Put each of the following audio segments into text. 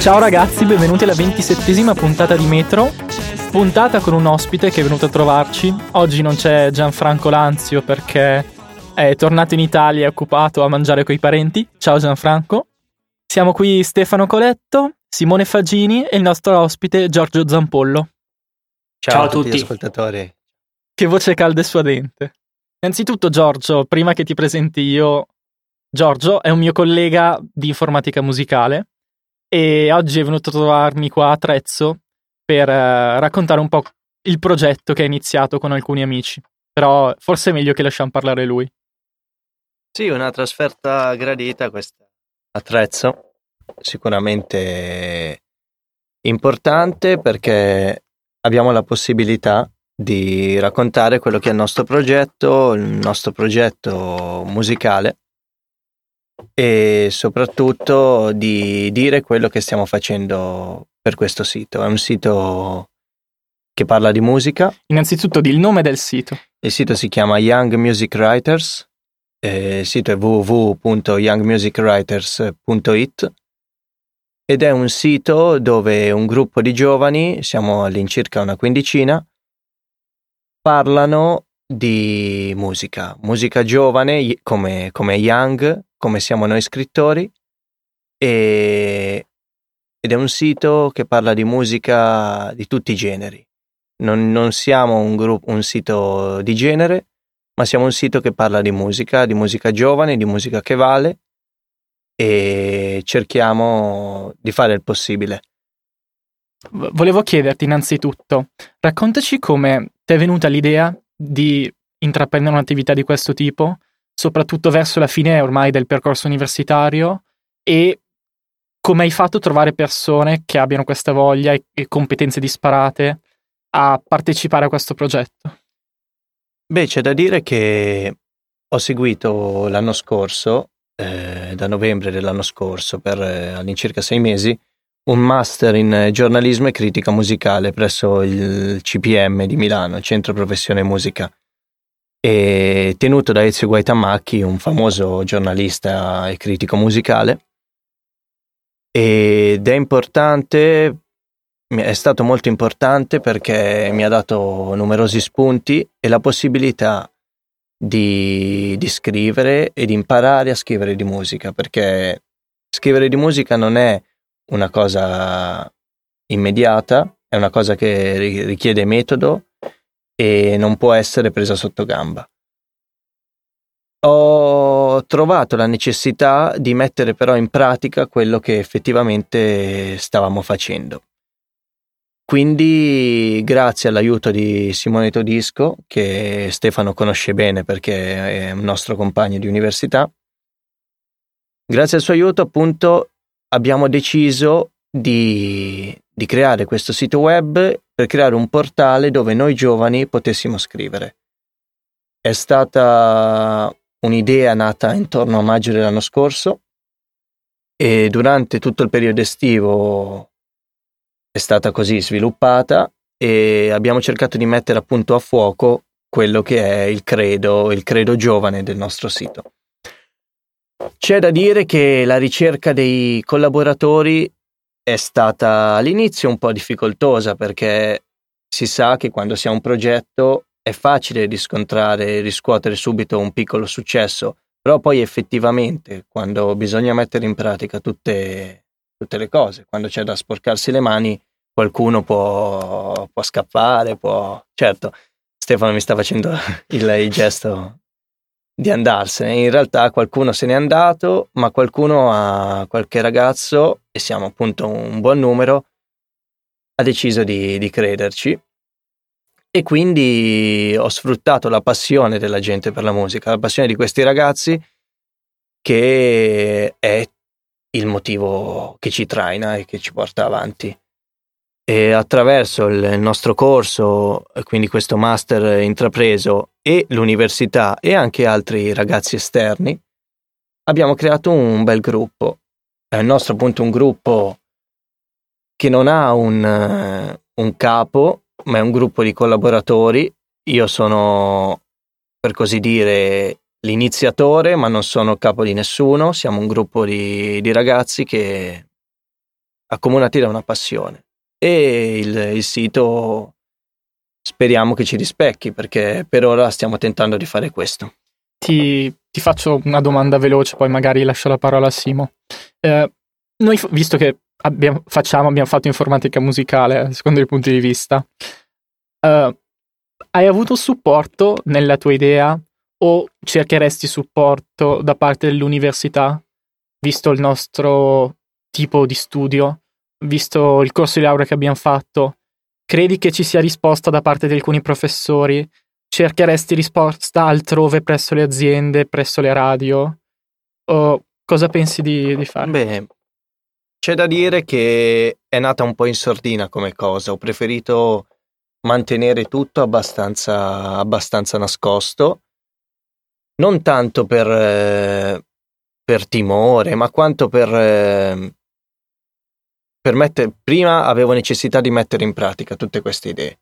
Ciao ragazzi, benvenuti alla ventisettesima puntata di Metro. Puntata con un ospite che è venuto a trovarci. Oggi non c'è Gianfranco Lanzio perché è tornato in Italia e è occupato a mangiare coi parenti. Ciao Gianfranco. Siamo qui Stefano Coletto, Simone Fagini e il nostro ospite Giorgio Zampollo. Ciao, Ciao a tutti, tutti ascoltatori. Che voce calda e suadente. Innanzitutto Giorgio, prima che ti presenti io, Giorgio è un mio collega di informatica musicale e oggi è venuto a trovarmi qua a Trezzo per uh, raccontare un po' il progetto che ha iniziato con alcuni amici. Però forse è meglio che lasciamo parlare lui. Sì, una trasferta gradita questa a Trezzo, sicuramente importante perché abbiamo la possibilità di raccontare quello che è il nostro progetto, il nostro progetto musicale e soprattutto di dire quello che stiamo facendo per questo sito. È un sito che parla di musica. Innanzitutto di il nome del sito. Il sito si chiama Young Music Writers, il sito è www.youngmusicwriters.it ed è un sito dove un gruppo di giovani, siamo all'incirca una quindicina, parlano di musica, musica giovane come, come Young, come siamo noi scrittori e, ed è un sito che parla di musica di tutti i generi. Non, non siamo un, gruppo, un sito di genere, ma siamo un sito che parla di musica, di musica giovane, di musica che vale e cerchiamo di fare il possibile. Volevo chiederti innanzitutto, raccontaci come ti è venuta l'idea di intraprendere un'attività di questo tipo soprattutto verso la fine ormai del percorso universitario e come hai fatto a trovare persone che abbiano questa voglia e, e competenze disparate a partecipare a questo progetto? Beh, c'è da dire che ho seguito l'anno scorso, eh, da novembre dell'anno scorso, per eh, all'incirca sei mesi, un master in giornalismo e critica musicale presso il CPM di Milano, Centro Professione Musica e tenuto da Ezio Guaitamacchi, un famoso giornalista e critico musicale. Ed è importante, è stato molto importante perché mi ha dato numerosi spunti e la possibilità di, di scrivere e di imparare a scrivere di musica, perché scrivere di musica non è una cosa immediata, è una cosa che richiede metodo e non può essere presa sotto gamba. Ho trovato la necessità di mettere però in pratica quello che effettivamente stavamo facendo. Quindi, grazie all'aiuto di Simone Todisco, che Stefano conosce bene perché è un nostro compagno di università, grazie al suo aiuto, appunto, abbiamo deciso di, di creare questo sito web per creare un portale dove noi giovani potessimo scrivere. È stata un'idea nata intorno a maggio dell'anno scorso e durante tutto il periodo estivo è stata così sviluppata e abbiamo cercato di mettere appunto a fuoco quello che è il credo, il credo giovane del nostro sito. C'è da dire che la ricerca dei collaboratori è stata all'inizio un po' difficoltosa perché si sa che quando si ha un progetto è facile riscontrare e riscuotere subito un piccolo successo, però poi effettivamente quando bisogna mettere in pratica tutte, tutte le cose, quando c'è da sporcarsi le mani, qualcuno può, può scappare, può... Certo, Stefano mi sta facendo il, il gesto di andarsene. In realtà qualcuno se n'è andato, ma qualcuno ha qualche ragazzo, e siamo appunto un buon numero, ha deciso di, di crederci. E quindi ho sfruttato la passione della gente per la musica, la passione di questi ragazzi, che è il motivo che ci traina e che ci porta avanti e attraverso il nostro corso, quindi questo master intrapreso e l'università e anche altri ragazzi esterni, abbiamo creato un bel gruppo. È il nostro appunto un gruppo che non ha un, un capo, ma è un gruppo di collaboratori. Io sono, per così dire, l'iniziatore, ma non sono capo di nessuno. Siamo un gruppo di, di ragazzi che accomunati da una passione. E il, il sito speriamo che ci rispecchi perché per ora stiamo tentando di fare questo. Ti, ti faccio una domanda veloce, poi magari lascio la parola a Simo. Eh, noi, visto che abbiamo, facciamo, abbiamo fatto informatica musicale, secondo i punti di vista, eh, hai avuto supporto nella tua idea o cercheresti supporto da parte dell'università, visto il nostro tipo di studio, visto il corso di laurea che abbiamo fatto? Credi che ci sia risposta da parte di alcuni professori? Cercheresti risposta altrove presso le aziende, presso le radio? O cosa pensi di, di fare? Beh, c'è da dire che è nata un po' in sordina come cosa. Ho preferito mantenere tutto abbastanza, abbastanza nascosto, non tanto per, eh, per timore, ma quanto per, eh, per mettere, prima avevo necessità di mettere in pratica tutte queste idee.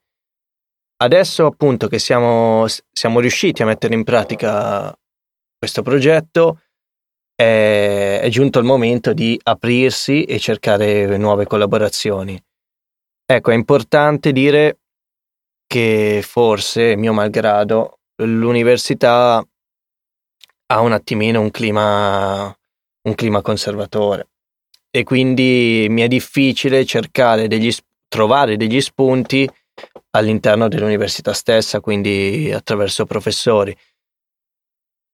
Adesso appunto che siamo, siamo riusciti a mettere in pratica questo progetto, è, è giunto il momento di aprirsi e cercare nuove collaborazioni. Ecco, è importante dire che forse, mio malgrado, l'università ha un attimino un clima, un clima conservatore e quindi mi è difficile cercare degli, trovare degli spunti all'interno dell'università stessa, quindi attraverso professori.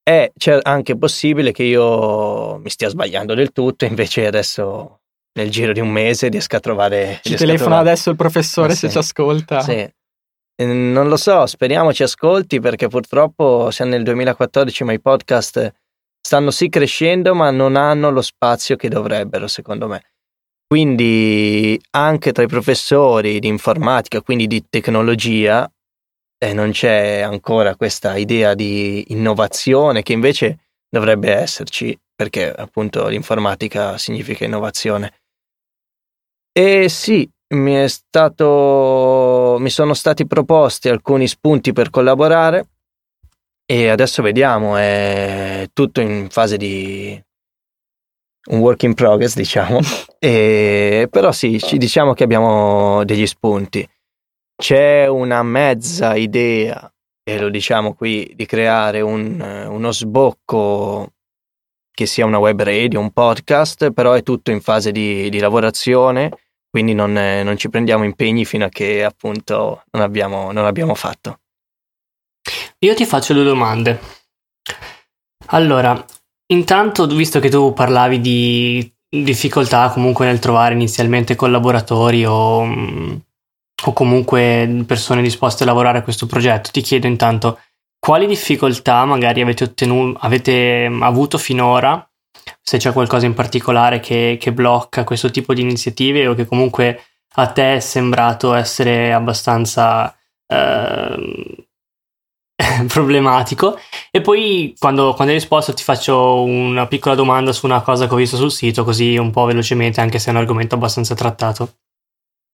È anche possibile che io mi stia sbagliando del tutto, invece adesso nel giro di un mese riesco a trovare... Ci telefona adesso il professore sì. se ci ascolta. Sì. Non lo so, speriamo ci ascolti perché purtroppo siamo nel 2014 ma i podcast stanno sì crescendo ma non hanno lo spazio che dovrebbero secondo me. Quindi anche tra i professori di informatica, quindi di tecnologia, eh, non c'è ancora questa idea di innovazione che invece dovrebbe esserci perché appunto l'informatica significa innovazione. E sì, mi stato mi sono stati proposti alcuni spunti per collaborare e adesso vediamo, è tutto in fase di un work in progress, diciamo. e, però sì, ci diciamo che abbiamo degli spunti. C'è una mezza idea, e lo diciamo qui, di creare un, uno sbocco che sia una web radio, un podcast, però è tutto in fase di, di lavorazione quindi non, non, ci prendiamo impegni fino a che appunto non abbiamo, non abbiamo fatto. Io ti faccio due domande. Allora, intanto, visto che tu parlavi di difficoltà comunque nel trovare inizialmente collaboratori o, o comunque persone disposte a lavorare a questo progetto, ti chiedo intanto quali difficoltà magari avete, ottenuto, avete avuto finora se c'è qualcosa in particolare che, che blocca questo tipo di iniziative o che comunque a te è sembrato essere abbastanza eh, problematico. E poi quando, quando, hai risposto ti faccio una piccola domanda su una cosa che ho visto sul sito, così un po' velocemente, anche se è un argomento abbastanza trattato.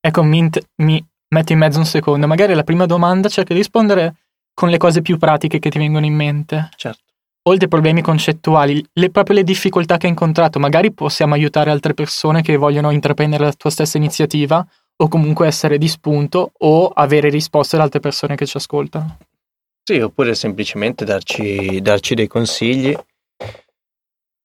Ecco, mi, mi metto in mezzo un secondo. Magari la prima domanda cerca di rispondere con le cose più pratiche che ti vengono in mente. Certo oltre ai problemi concettuali, le, proprio le difficoltà che hai incontrato, magari possiamo aiutare altre persone che vogliono intraprendere la tua stessa iniziativa o comunque essere di spunto o avere risposte da altre persone che ci ascoltano. Sì, oppure semplicemente darci, darci dei consigli.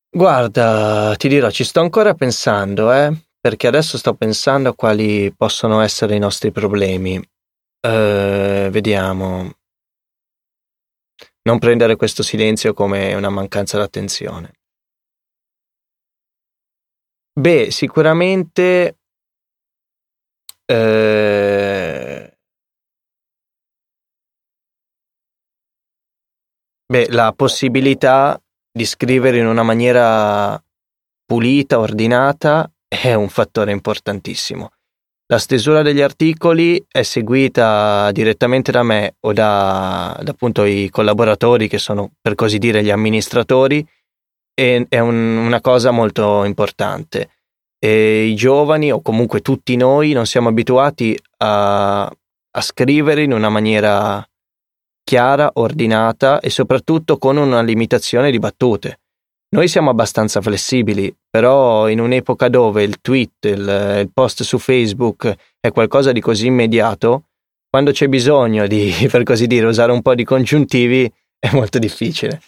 Guarda, ti dirò, ci sto ancora pensando, eh, perché adesso sto pensando a quali possono essere i nostri problemi. Uh, vediamo non prendere questo silenzio come una mancanza d'attenzione. Beh, sicuramente eh, beh, la possibilità di scrivere in una maniera pulita, ordinata, è un fattore importantissimo. La stesura degli articoli è seguita direttamente da me o da, da appunto i collaboratori che sono per così dire gli amministratori e è un, una cosa molto importante. E I giovani o comunque tutti noi non siamo abituati a, a scrivere in una maniera chiara, ordinata e soprattutto con una limitazione di battute. Noi siamo abbastanza flessibili però in un'epoca dove il tweet, il, il post su Facebook è qualcosa di così immediato, quando c'è bisogno di, per così dire, usare un po' di congiuntivi è molto difficile.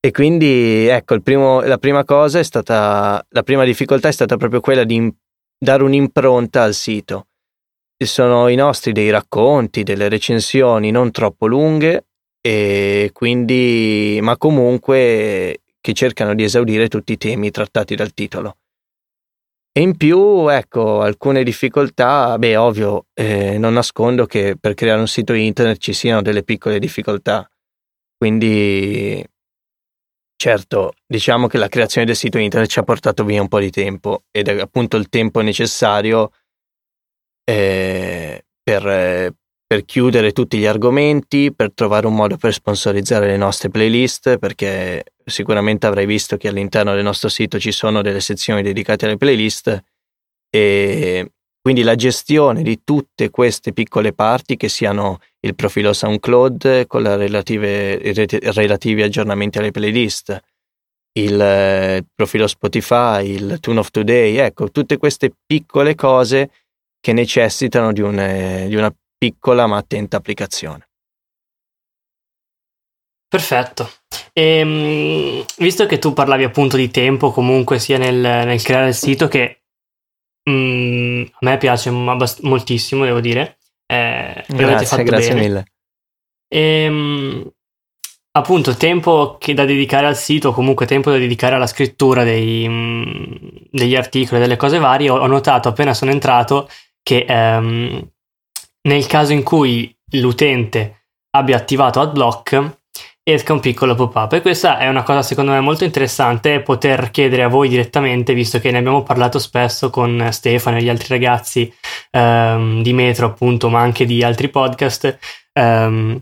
E quindi, ecco, primo, la prima cosa è stata, la prima difficoltà è stata proprio quella di dare un'impronta al sito. Sono i nostri dei racconti, delle recensioni non troppo lunghe, e quindi, ma comunque che cercano di esaudire tutti i temi trattati dal titolo. E in più, ecco, alcune difficoltà, beh, ovvio, eh, non nascondo che per creare un sito internet ci siano delle piccole difficoltà. Quindi, certo, diciamo che la creazione del sito internet ci ha portato via un po' di tempo ed è appunto il tempo necessario eh, per, per chiudere tutti gli argomenti, per trovare un modo per sponsorizzare le nostre playlist, perché sicuramente avrai visto che all'interno del nostro sito ci sono delle sezioni dedicate alle playlist. E quindi la gestione di tutte queste piccole parti, che siano il profilo SoundCloud con i relativi aggiornamenti alle playlist, il eh, profilo Spotify, il Tune of Today, ecco, tutte queste piccole cose che necessitano di, un, eh, di una piccola ma attenta applicazione. Perfetto. E, ehm, visto che tu parlavi appunto di tempo comunque sia nel, nel creare il sito che mm, a me piace moltissimo, devo dire. Eh, grazie, grazie bene. mille. E, ehm, appunto, tempo che da dedicare al sito, comunque tempo da dedicare alla scrittura dei, mm, degli articoli, delle cose varie, ho notato appena sono entrato che ehm, nel caso in cui l'utente abbia attivato AdBlock esca un piccolo pop-up. E questa è una cosa secondo me molto interessante poter chiedere a voi direttamente visto che ne abbiamo parlato spesso con Stefano e gli altri ragazzi ehm, di Metro appunto ma anche di altri podcast. Ehm,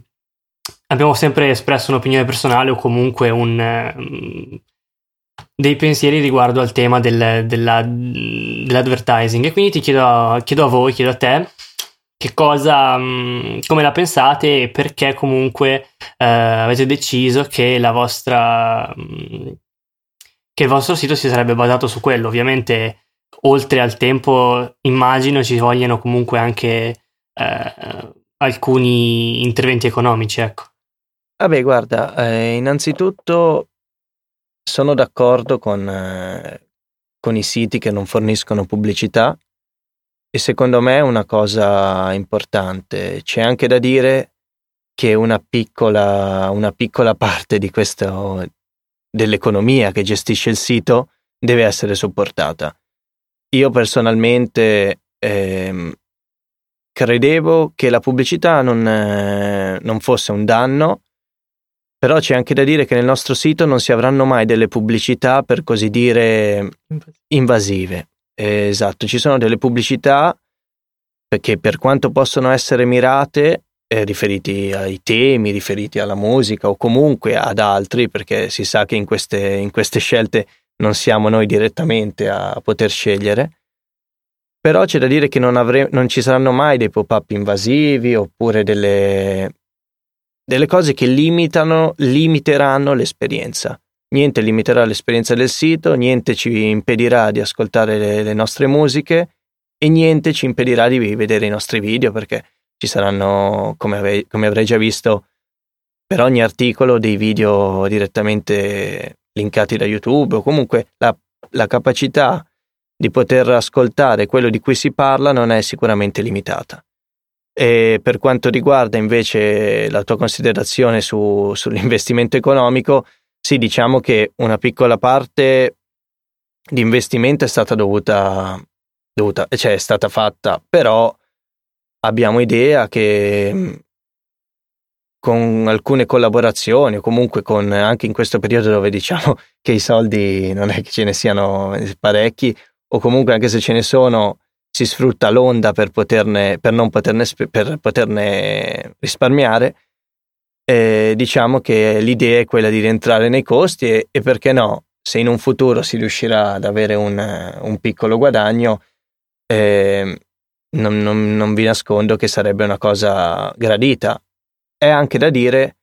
abbiamo sempre espresso un'opinione personale o comunque un, um, dei pensieri riguardo al tema del, della, dell'advertising e quindi ti chiedo, chiedo a voi, chiedo a te che cosa, mm, come la pensate e perché comunque eh, avete deciso che la vostra, mm, che il vostro sito si sarebbe basato su quello. Ovviamente, oltre al tempo, immagino ci vogliano comunque anche eh, alcuni interventi economici, ecco. Vabbè, guarda, eh, innanzitutto sono d'accordo con, eh, con i siti che non forniscono pubblicità e secondo me è una cosa importante. C'è anche da dire che una piccola, una piccola parte di questo, dell'economia che gestisce il sito deve essere supportata. Io personalmente ehm, credevo che la pubblicità non, eh, non fosse un danno, però c'è anche da dire che nel nostro sito non si avranno mai delle pubblicità, per così dire, invasive. Esatto, ci sono delle pubblicità che per quanto possono essere mirate, eh, riferiti ai temi, riferiti alla musica o comunque ad altri, perché si sa che in queste, in queste scelte non siamo noi direttamente a poter scegliere. Però c'è da dire che non, avre- non ci saranno mai dei pop-up invasivi oppure delle, delle cose che limitano, limiteranno l'esperienza niente limiterà l'esperienza del sito, niente ci impedirà di ascoltare le, le nostre musiche e niente ci impedirà di vedere i nostri video perché ci saranno, come, ave, come avrei già visto, per ogni articolo dei video direttamente linkati da YouTube o comunque la, la capacità di poter ascoltare quello di cui si parla non è sicuramente limitata. E per quanto riguarda invece la tua considerazione su, sull'investimento economico, sì, diciamo che una piccola parte di investimento è stata dovuta, dovuta cioè è stata fatta, però abbiamo idea che mm, con alcune collaborazioni o comunque con anche in questo periodo dove diciamo che i soldi non è che ce ne siano parecchi o comunque anche se ce ne sono si sfrutta l'onda per, poterne, per non poterne, per poterne risparmiare eh, diciamo che l'idea è quella di rientrare nei costi e, e, perché no, se in un futuro si riuscirà ad avere un, un piccolo guadagno, eh, non, non, non vi nascondo che sarebbe una cosa gradita. È anche da dire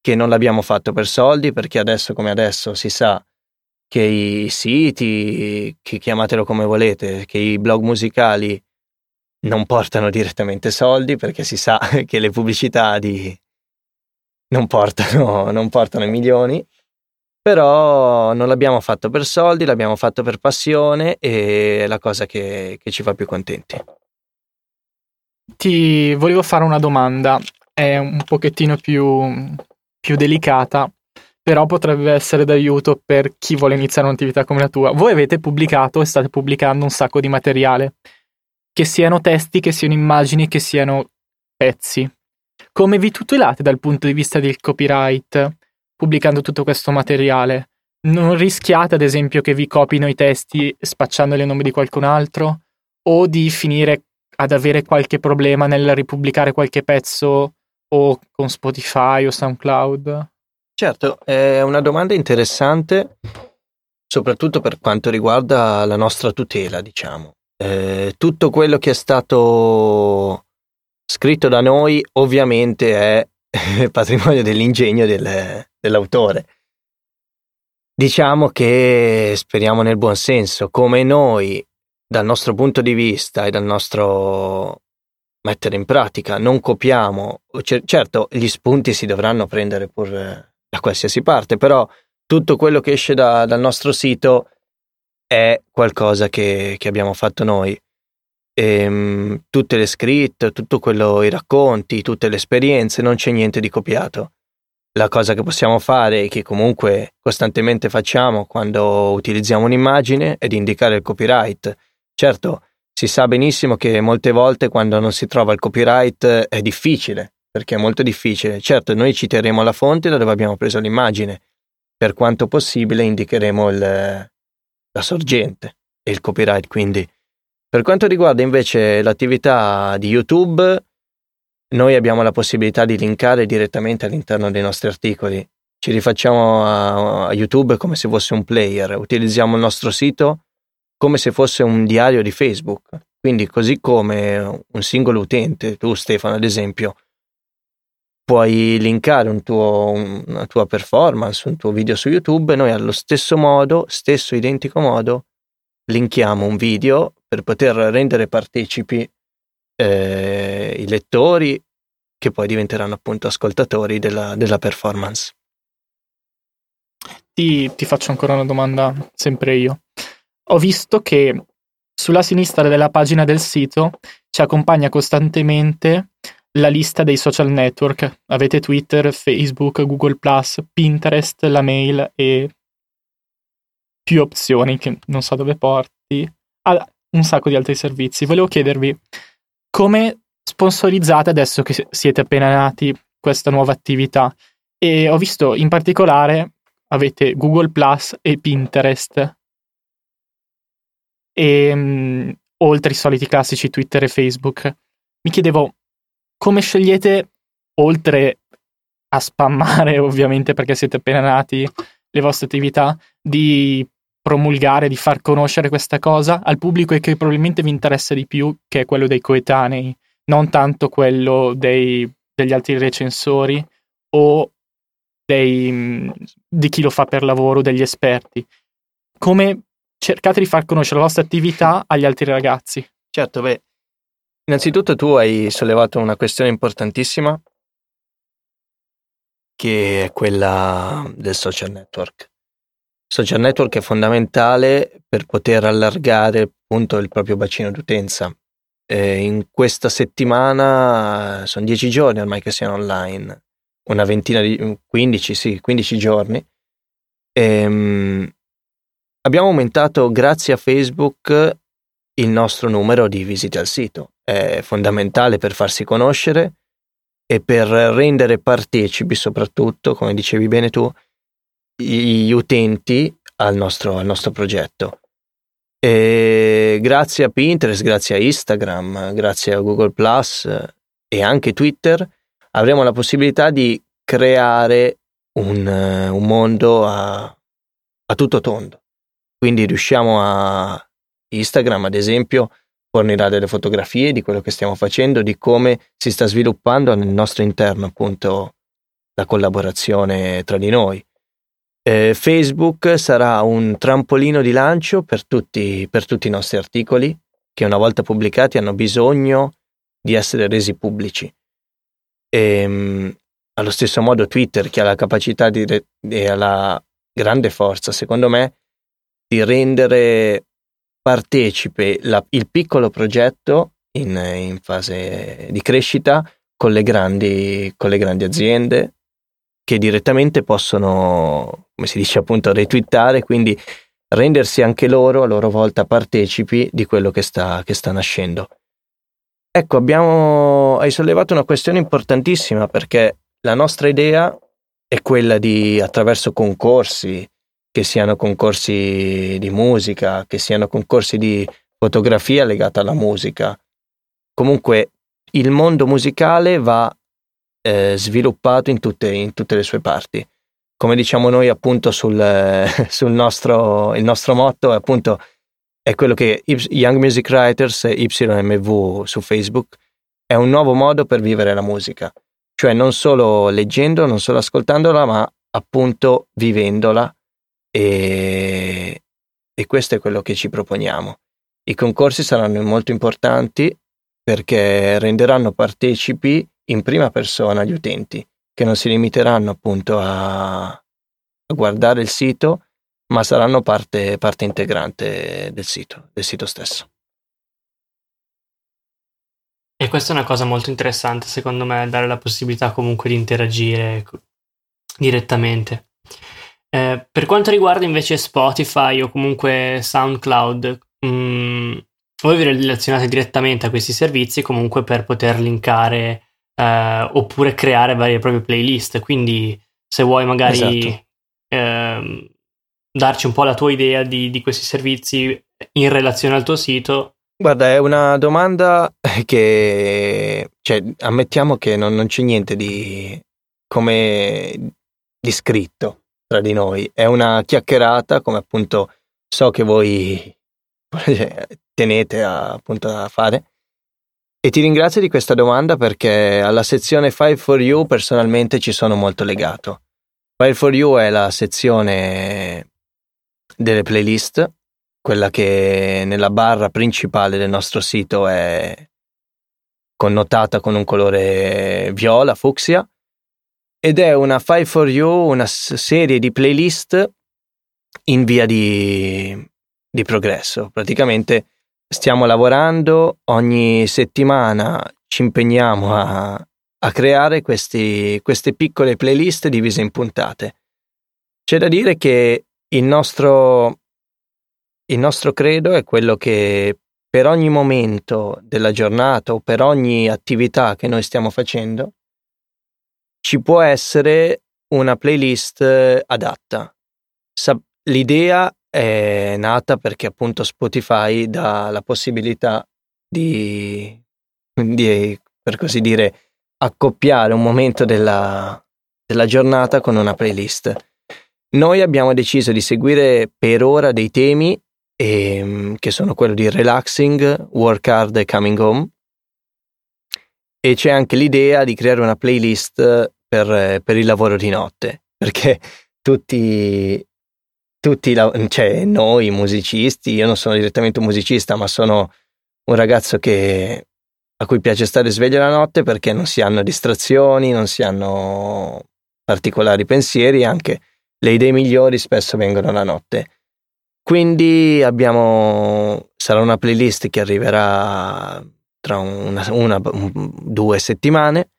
che non l'abbiamo fatto per soldi, perché adesso come adesso si sa, che i siti, che chiamatelo come volete, che i blog musicali non portano direttamente soldi perché si sa che le pubblicità di... non, portano, non portano milioni, però non l'abbiamo fatto per soldi, l'abbiamo fatto per passione e è la cosa che, che ci fa più contenti. Ti volevo fare una domanda, è un pochettino più, più delicata, però potrebbe essere d'aiuto per chi vuole iniziare un'attività come la tua. Voi avete pubblicato e state pubblicando un sacco di materiale, che siano testi, che siano immagini, che siano pezzi. Come vi tutelate dal punto di vista del copyright pubblicando tutto questo materiale? Non rischiate, ad esempio, che vi copino i testi spacciandoli a nome di qualcun altro? O di finire ad avere qualche problema nel ripubblicare qualche pezzo o con Spotify o SoundCloud? Certo, è una domanda interessante, soprattutto per quanto riguarda la nostra tutela, diciamo. Eh, tutto quello che è stato scritto da noi ovviamente è patrimonio dell'ingegno del, dell'autore. Diciamo che speriamo nel buon senso, come noi dal nostro punto di vista e dal nostro mettere in pratica non copiamo, certo gli spunti si dovranno prendere pur da qualsiasi parte, però tutto quello che esce da, dal nostro sito è qualcosa che, che abbiamo fatto noi. E, ehm, tutte le scritte, tutto quello, i racconti, tutte le esperienze, non c'è niente di copiato. La cosa che possiamo fare e che comunque costantemente facciamo quando utilizziamo un'immagine è di indicare il copyright. Certo, si sa benissimo che molte volte quando non si trova il copyright è difficile, perché è molto difficile. Certo, noi citeremo la fonte da dove abbiamo preso l'immagine. Per quanto possibile indicheremo il, la sorgente e il copyright, quindi per quanto riguarda invece l'attività di YouTube, noi abbiamo la possibilità di linkare direttamente all'interno dei nostri articoli. Ci rifacciamo a, a YouTube come se fosse un player, utilizziamo il nostro sito come se fosse un diario di Facebook. Quindi così come un singolo utente, tu Stefano ad esempio, puoi linkare un tuo, una tua performance, un tuo video su YouTube, noi allo stesso modo, stesso identico modo, linkiamo un video per poter rendere partecipi eh, i lettori che poi diventeranno appunto ascoltatori della, della performance. Ti, ti faccio ancora una domanda, sempre io. Ho visto che sulla sinistra della pagina del sito ci accompagna costantemente la lista dei social network. Avete Twitter, Facebook, Google Pinterest, la mail e più opzioni che non so dove porti. Ah, un sacco di altri servizi. Volevo chiedervi come sponsorizzate adesso che siete appena nati questa nuova attività e ho visto in particolare avete Google Plus e Pinterest e um, oltre i soliti classici Twitter e Facebook. Mi chiedevo come scegliete oltre a spammare ovviamente perché siete appena nati le vostre attività di promulgare, di far conoscere questa cosa al pubblico e che probabilmente vi interessa di più, che è quello dei coetanei, non tanto quello dei, degli altri recensori o dei, di chi lo fa per lavoro, degli esperti. Come cercate di far conoscere la vostra attività agli altri ragazzi? Certo, beh, innanzitutto tu hai sollevato una questione importantissima che è quella del social network social network è fondamentale per poter allargare appunto il proprio bacino d'utenza. Eh, in questa settimana sono dieci giorni ormai che siamo online, una ventina di 15, sì, 15 giorni. Ehm, abbiamo aumentato grazie a Facebook il nostro numero di visite al sito. È fondamentale per farsi conoscere e per rendere partecipi soprattutto, come dicevi bene tu, gli utenti al nostro, al nostro progetto. E grazie a Pinterest, grazie a Instagram, grazie a Google Plus e anche Twitter avremo la possibilità di creare un, un mondo a, a tutto tondo. Quindi riusciamo a Instagram, ad esempio, fornirà delle fotografie di quello che stiamo facendo, di come si sta sviluppando nel nostro interno appunto la collaborazione tra di noi Eh, Facebook sarà un trampolino di lancio per tutti, per tutti i nostri articoli che una volta pubblicati hanno bisogno di essere resi pubblici. E, ehm, allo stesso modo Twitter che ha la capacità di, e ha la grande forza, secondo me, di rendere partecipe la, il piccolo progetto in, in, fase di crescita con le, grandi, con le grandi aziende che direttamente possono, come si dice appunto, retweetare, quindi rendersi anche loro a loro volta partecipi di quello che sta, che sta nascendo. Ecco, abbiamo, hai sollevato una questione importantissima perché la nostra idea è quella di, attraverso concorsi, che siano concorsi di musica, che siano concorsi di fotografia legata alla musica. Comunque il mondo musicale va eh, sviluppato in tutte, in tutte, le sue parti. Come diciamo noi appunto sul, sul nostro, il nostro motto è appunto è quello che Young Music Writers, YMV su Facebook, è un nuovo modo per vivere la musica cioè non solo leggendo, non solo ascoltandola, ma appunto vivendola e, e questo è quello che ci proponiamo. I concorsi saranno molto importanti perché renderanno partecipi in prima persona gli utenti, che non si limiteranno appunto a, a guardare il sito, ma saranno parte, parte integrante del sito, del sito stesso. E questa è una cosa molto interessante, secondo me, dare la possibilità comunque di interagire direttamente. Eh, per quanto riguarda invece Spotify o comunque SoundCloud, mh, mm, voi vi relazionate direttamente a questi servizi comunque per poter linkare eh, oppure creare varie e proprie playlist. Quindi, se vuoi magari esatto. eh, darci un po' la tua idea di, di questi servizi in relazione al tuo sito, Guarda, è una domanda che, cioè, ammettiamo che non, non c'è niente di come di scritto tra di noi. È una chiacchierata, come appunto so che voi tenete a, appunto a fare. E ti ringrazio di questa domanda perché alla sezione File for You personalmente ci sono molto legato. File for You è la sezione delle playlist quella che nella barra principale del nostro sito è connotata con un colore viola, fucsia, ed è una Five for You, una serie di playlist in via di, di progresso. Praticamente stiamo lavorando ogni settimana, ci impegniamo a, a creare questi, queste piccole playlist divise in puntate. C'è da dire che il nostro il nostro credo è quello che per ogni momento della giornata o per ogni attività che noi stiamo facendo ci può essere una playlist adatta. L'idea è nata perché appunto Spotify dà la possibilità di, di per così dire, accoppiare un momento della, della giornata con una playlist. Noi abbiamo deciso di seguire per ora dei temi e, ehm, che sono quello di relaxing, work hard e coming home. E c'è anche l'idea di creare una playlist per, per il lavoro di notte, perché tutti, tutti cioè noi musicisti, io non sono direttamente un musicista, ma sono un ragazzo che, a cui piace stare sveglio la notte perché non si hanno distrazioni, non si hanno particolari pensieri, anche le idee migliori spesso vengono la notte. Quindi abbiamo, sarà una playlist che arriverà tra una, una due settimane.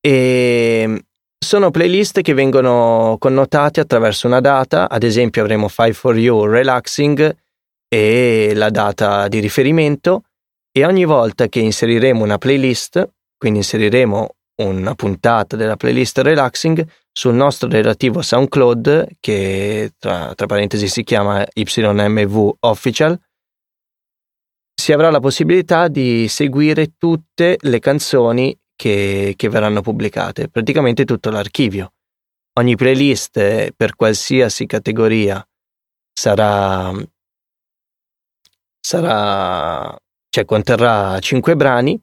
E sono playlist che vengono connotate attraverso una data, ad esempio avremo Five for You Relaxing e la data di riferimento. E ogni volta che inseriremo una playlist, quindi inseriremo una puntata della playlist Relaxing, sul nostro relativo SoundCloud, che tra, tra parentesi si chiama YMV Official, si avrà la possibilità di seguire tutte le canzoni che, che verranno pubblicate, praticamente tutto l'archivio. Ogni playlist eh, per qualsiasi categoria sarà, sarà cioè conterrà 5 brani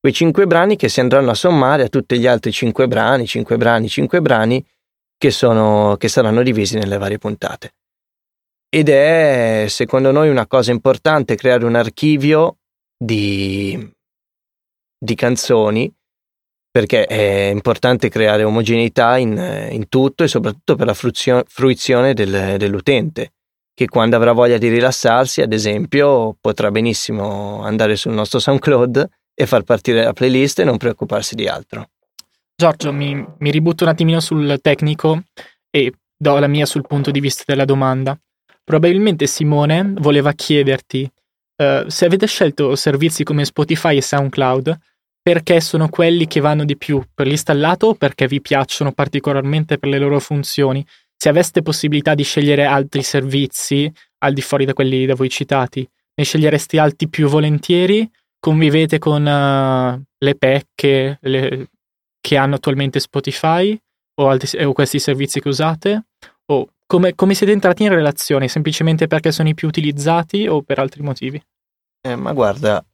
quei cinque brani che si andranno a sommare a tutti gli altri cinque brani, cinque brani, cinque brani che, sono, che saranno divisi nelle varie puntate. Ed è, secondo noi, una cosa importante creare un archivio di, di canzoni perché è importante creare omogeneità in, in tutto e soprattutto per la fruzio, fruizione del, dell'utente, che quando avrà voglia di rilassarsi, ad esempio, potrà benissimo andare sul nostro SoundCloud e far partire la playlist e non preoccuparsi di altro. Giorgio, mi, mi ributto un attimino sul tecnico e do la mia sul punto di vista della domanda. Probabilmente Simone voleva chiederti uh, se avete scelto servizi come Spotify e SoundCloud perché sono quelli che vanno di più per l'installato o perché vi piacciono particolarmente per le loro funzioni. Se aveste possibilità di scegliere altri servizi al di fuori da quelli da voi citati, ne scegliereste altri più volentieri? Convivete con uh, le pecche le, che hanno attualmente Spotify o, altri, o questi servizi che usate? O come, come, siete entrati in relazione? Semplicemente perché sono i più utilizzati o per altri motivi? Eh, ma guarda,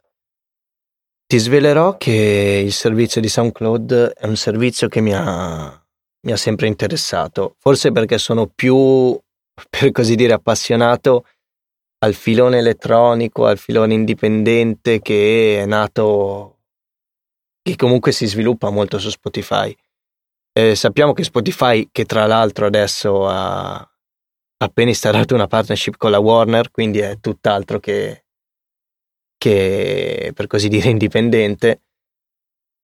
ti svelerò che il servizio di SoundCloud è un servizio che mi ha, mi ha sempre interessato, forse perché sono più, per così dire, appassionato al filone elettronico, al filone indipendente che è nato, che comunque si sviluppa molto su Spotify. Eh, sappiamo che Spotify, che tra l'altro adesso ha appena installato una partnership con la Warner, quindi è tutt'altro che che per così dire indipendente,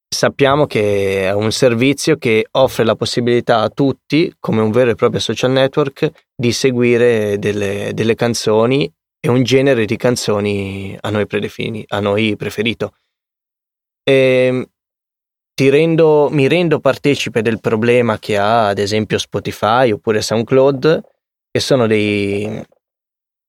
sappiamo che è un servizio che offre la possibilità a tutti, come un vero e proprio social network, di seguire delle, delle canzoni e un genere di canzoni a noi, a noi preferito. E ehm, rendo, mi rendo partecipe del problema che ha ad esempio Spotify oppure SoundCloud, che sono dei,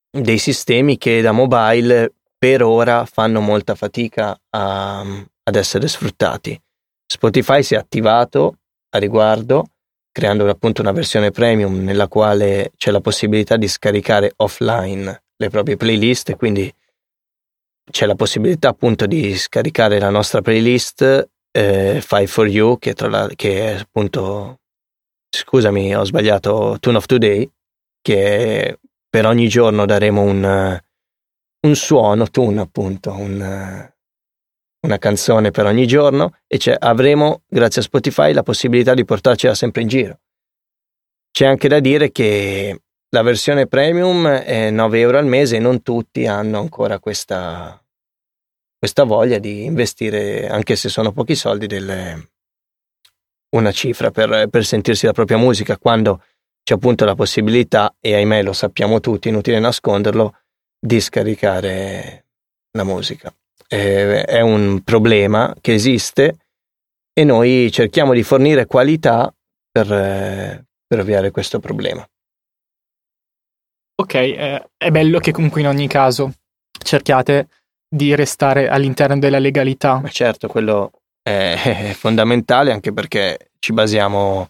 dei sistemi che da mobile per ora fanno molta fatica a, ad essere sfruttati. Spotify si è attivato a riguardo, creando appunto una versione premium nella quale c'è la possibilità di scaricare offline le proprie playlist, quindi c'è la possibilità appunto di scaricare la nostra playlist eh, Five for You, che, tra la, che è appunto, scusami, ho sbagliato, Tune of Today, che per ogni giorno daremo un, un suono, tune appunto, un, una canzone per ogni giorno e avremo, grazie a Spotify, la possibilità di portarcela sempre in giro. C'è anche da dire che la versione premium è 9 euro al mese e non tutti hanno ancora questa, questa voglia di investire, anche se sono pochi soldi, delle, una cifra per, per sentirsi la propria musica, quando c'è appunto la possibilità, e ahimè lo sappiamo tutti, inutile nasconderlo, di scaricare la musica. Eh, è un problema che esiste e noi cerchiamo di fornire qualità per, eh, per ovviare questo problema. Ok, eh, è bello che comunque in ogni caso cerchiate di restare all'interno della legalità. Ma certo, quello è, fondamentale anche perché ci basiamo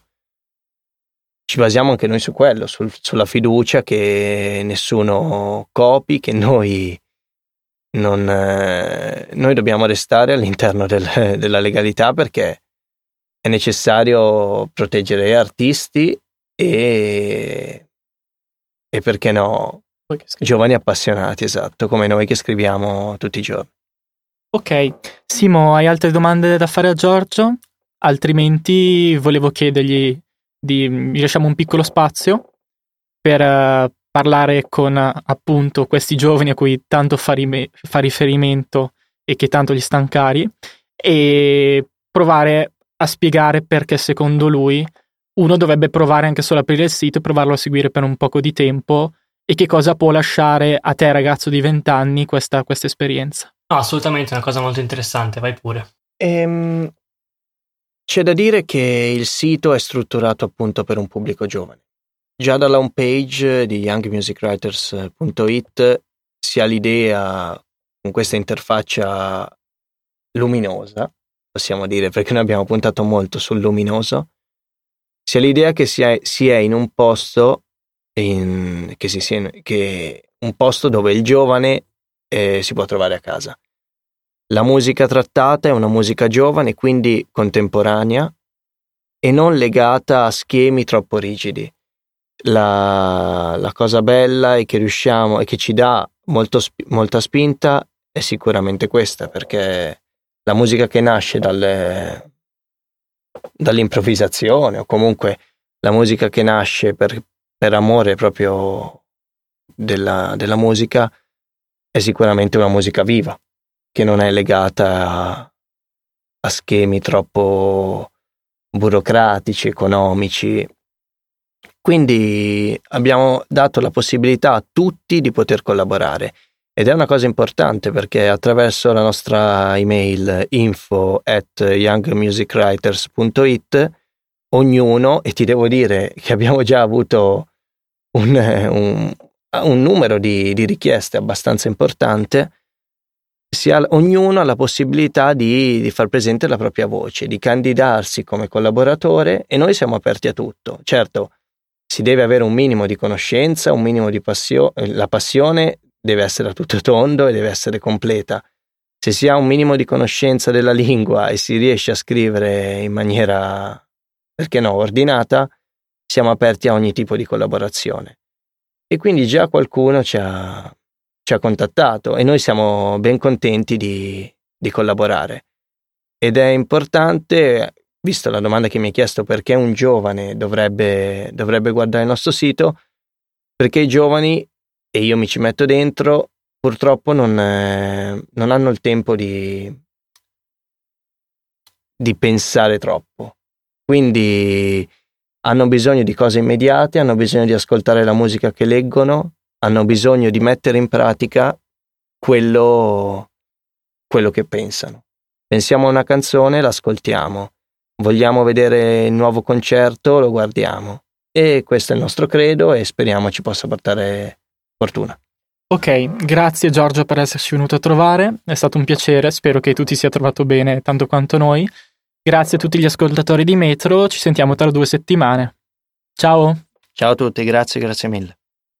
ci basiamo anche noi su quello, sul, sulla fiducia che nessuno copi, che noi, non, eh, noi dobbiamo restare all'interno del, della legalità perché è necessario proteggere artisti e, e perché no, giovani appassionati, esatto, come noi che scriviamo tutti i giorni. Ok, Simo, hai altre domande da fare a Giorgio? Altrimenti volevo chiedergli di, vi lasciamo un piccolo spazio per uh, parlare con uh, appunto questi giovani a cui tanto fa, rime- fa riferimento e che tanto gli stanno cari e provare a spiegare perché secondo lui uno dovrebbe provare anche solo a aprire il sito e provarlo a seguire per un poco di tempo e che cosa può lasciare a te ragazzo di 20 anni questa, questa esperienza. No, assolutamente, è una cosa molto interessante, vai pure. Ehm, c'è da dire che il sito è strutturato appunto per un pubblico giovane. Già dalla home page di youngmusicwriters.it si ha l'idea con questa interfaccia luminosa, possiamo dire, perché noi abbiamo puntato molto sul luminoso, si ha l'idea che si è, si è in un posto in, che, si sia, che un posto dove il giovane eh, si può trovare a casa. La musica trattata è una musica giovane, quindi contemporanea, e non legata a schemi troppo rigidi. La, la cosa bella è che riusciamo e che ci dà molto, molta spinta è sicuramente questa, perché la musica che nasce dalle, dall'improvvisazione o comunque la musica che nasce per, per amore proprio della, della, musica è sicuramente una musica viva, che non è legata a, a schemi troppo burocratici, economici. Quindi abbiamo dato la possibilità a tutti di poter collaborare ed è una cosa importante perché attraverso la nostra email info at youngmusicwriters.it ognuno, e ti devo dire che abbiamo già avuto un, un, un numero di, di, richieste abbastanza importante, ha, ognuno ha la possibilità di, di far presente la propria voce, di candidarsi come collaboratore e noi siamo aperti a tutto. Certo, si deve avere un minimo di conoscenza, un minimo di passione, la passione deve essere a tutto tondo e deve essere completa. Se si ha un minimo di conoscenza della lingua e si riesce a scrivere in maniera, perché no, ordinata, siamo aperti a ogni tipo di collaborazione. E quindi già qualcuno ci ha, ci ha contattato e noi siamo ben contenti di, di collaborare. Ed è importante, visto la domanda che mi hai chiesto perché un giovane dovrebbe, dovrebbe guardare il nostro sito, perché i giovani, e io mi ci metto dentro, purtroppo non, eh, non hanno il tempo di, di pensare troppo. Quindi hanno bisogno di cose immediate, hanno bisogno di ascoltare la musica che leggono hanno bisogno di mettere in pratica quello, quello che pensano. Pensiamo a una canzone, l'ascoltiamo. Vogliamo vedere il nuovo concerto, lo guardiamo. E questo è il nostro credo e speriamo ci possa portare fortuna. Ok, grazie Giorgio per esserci venuto a trovare, è stato un piacere, spero che tu ti sia trovato bene tanto quanto noi. Grazie a tutti gli ascoltatori di Metro, ci sentiamo tra due settimane. Ciao! Ciao a tutti, grazie, grazie mille.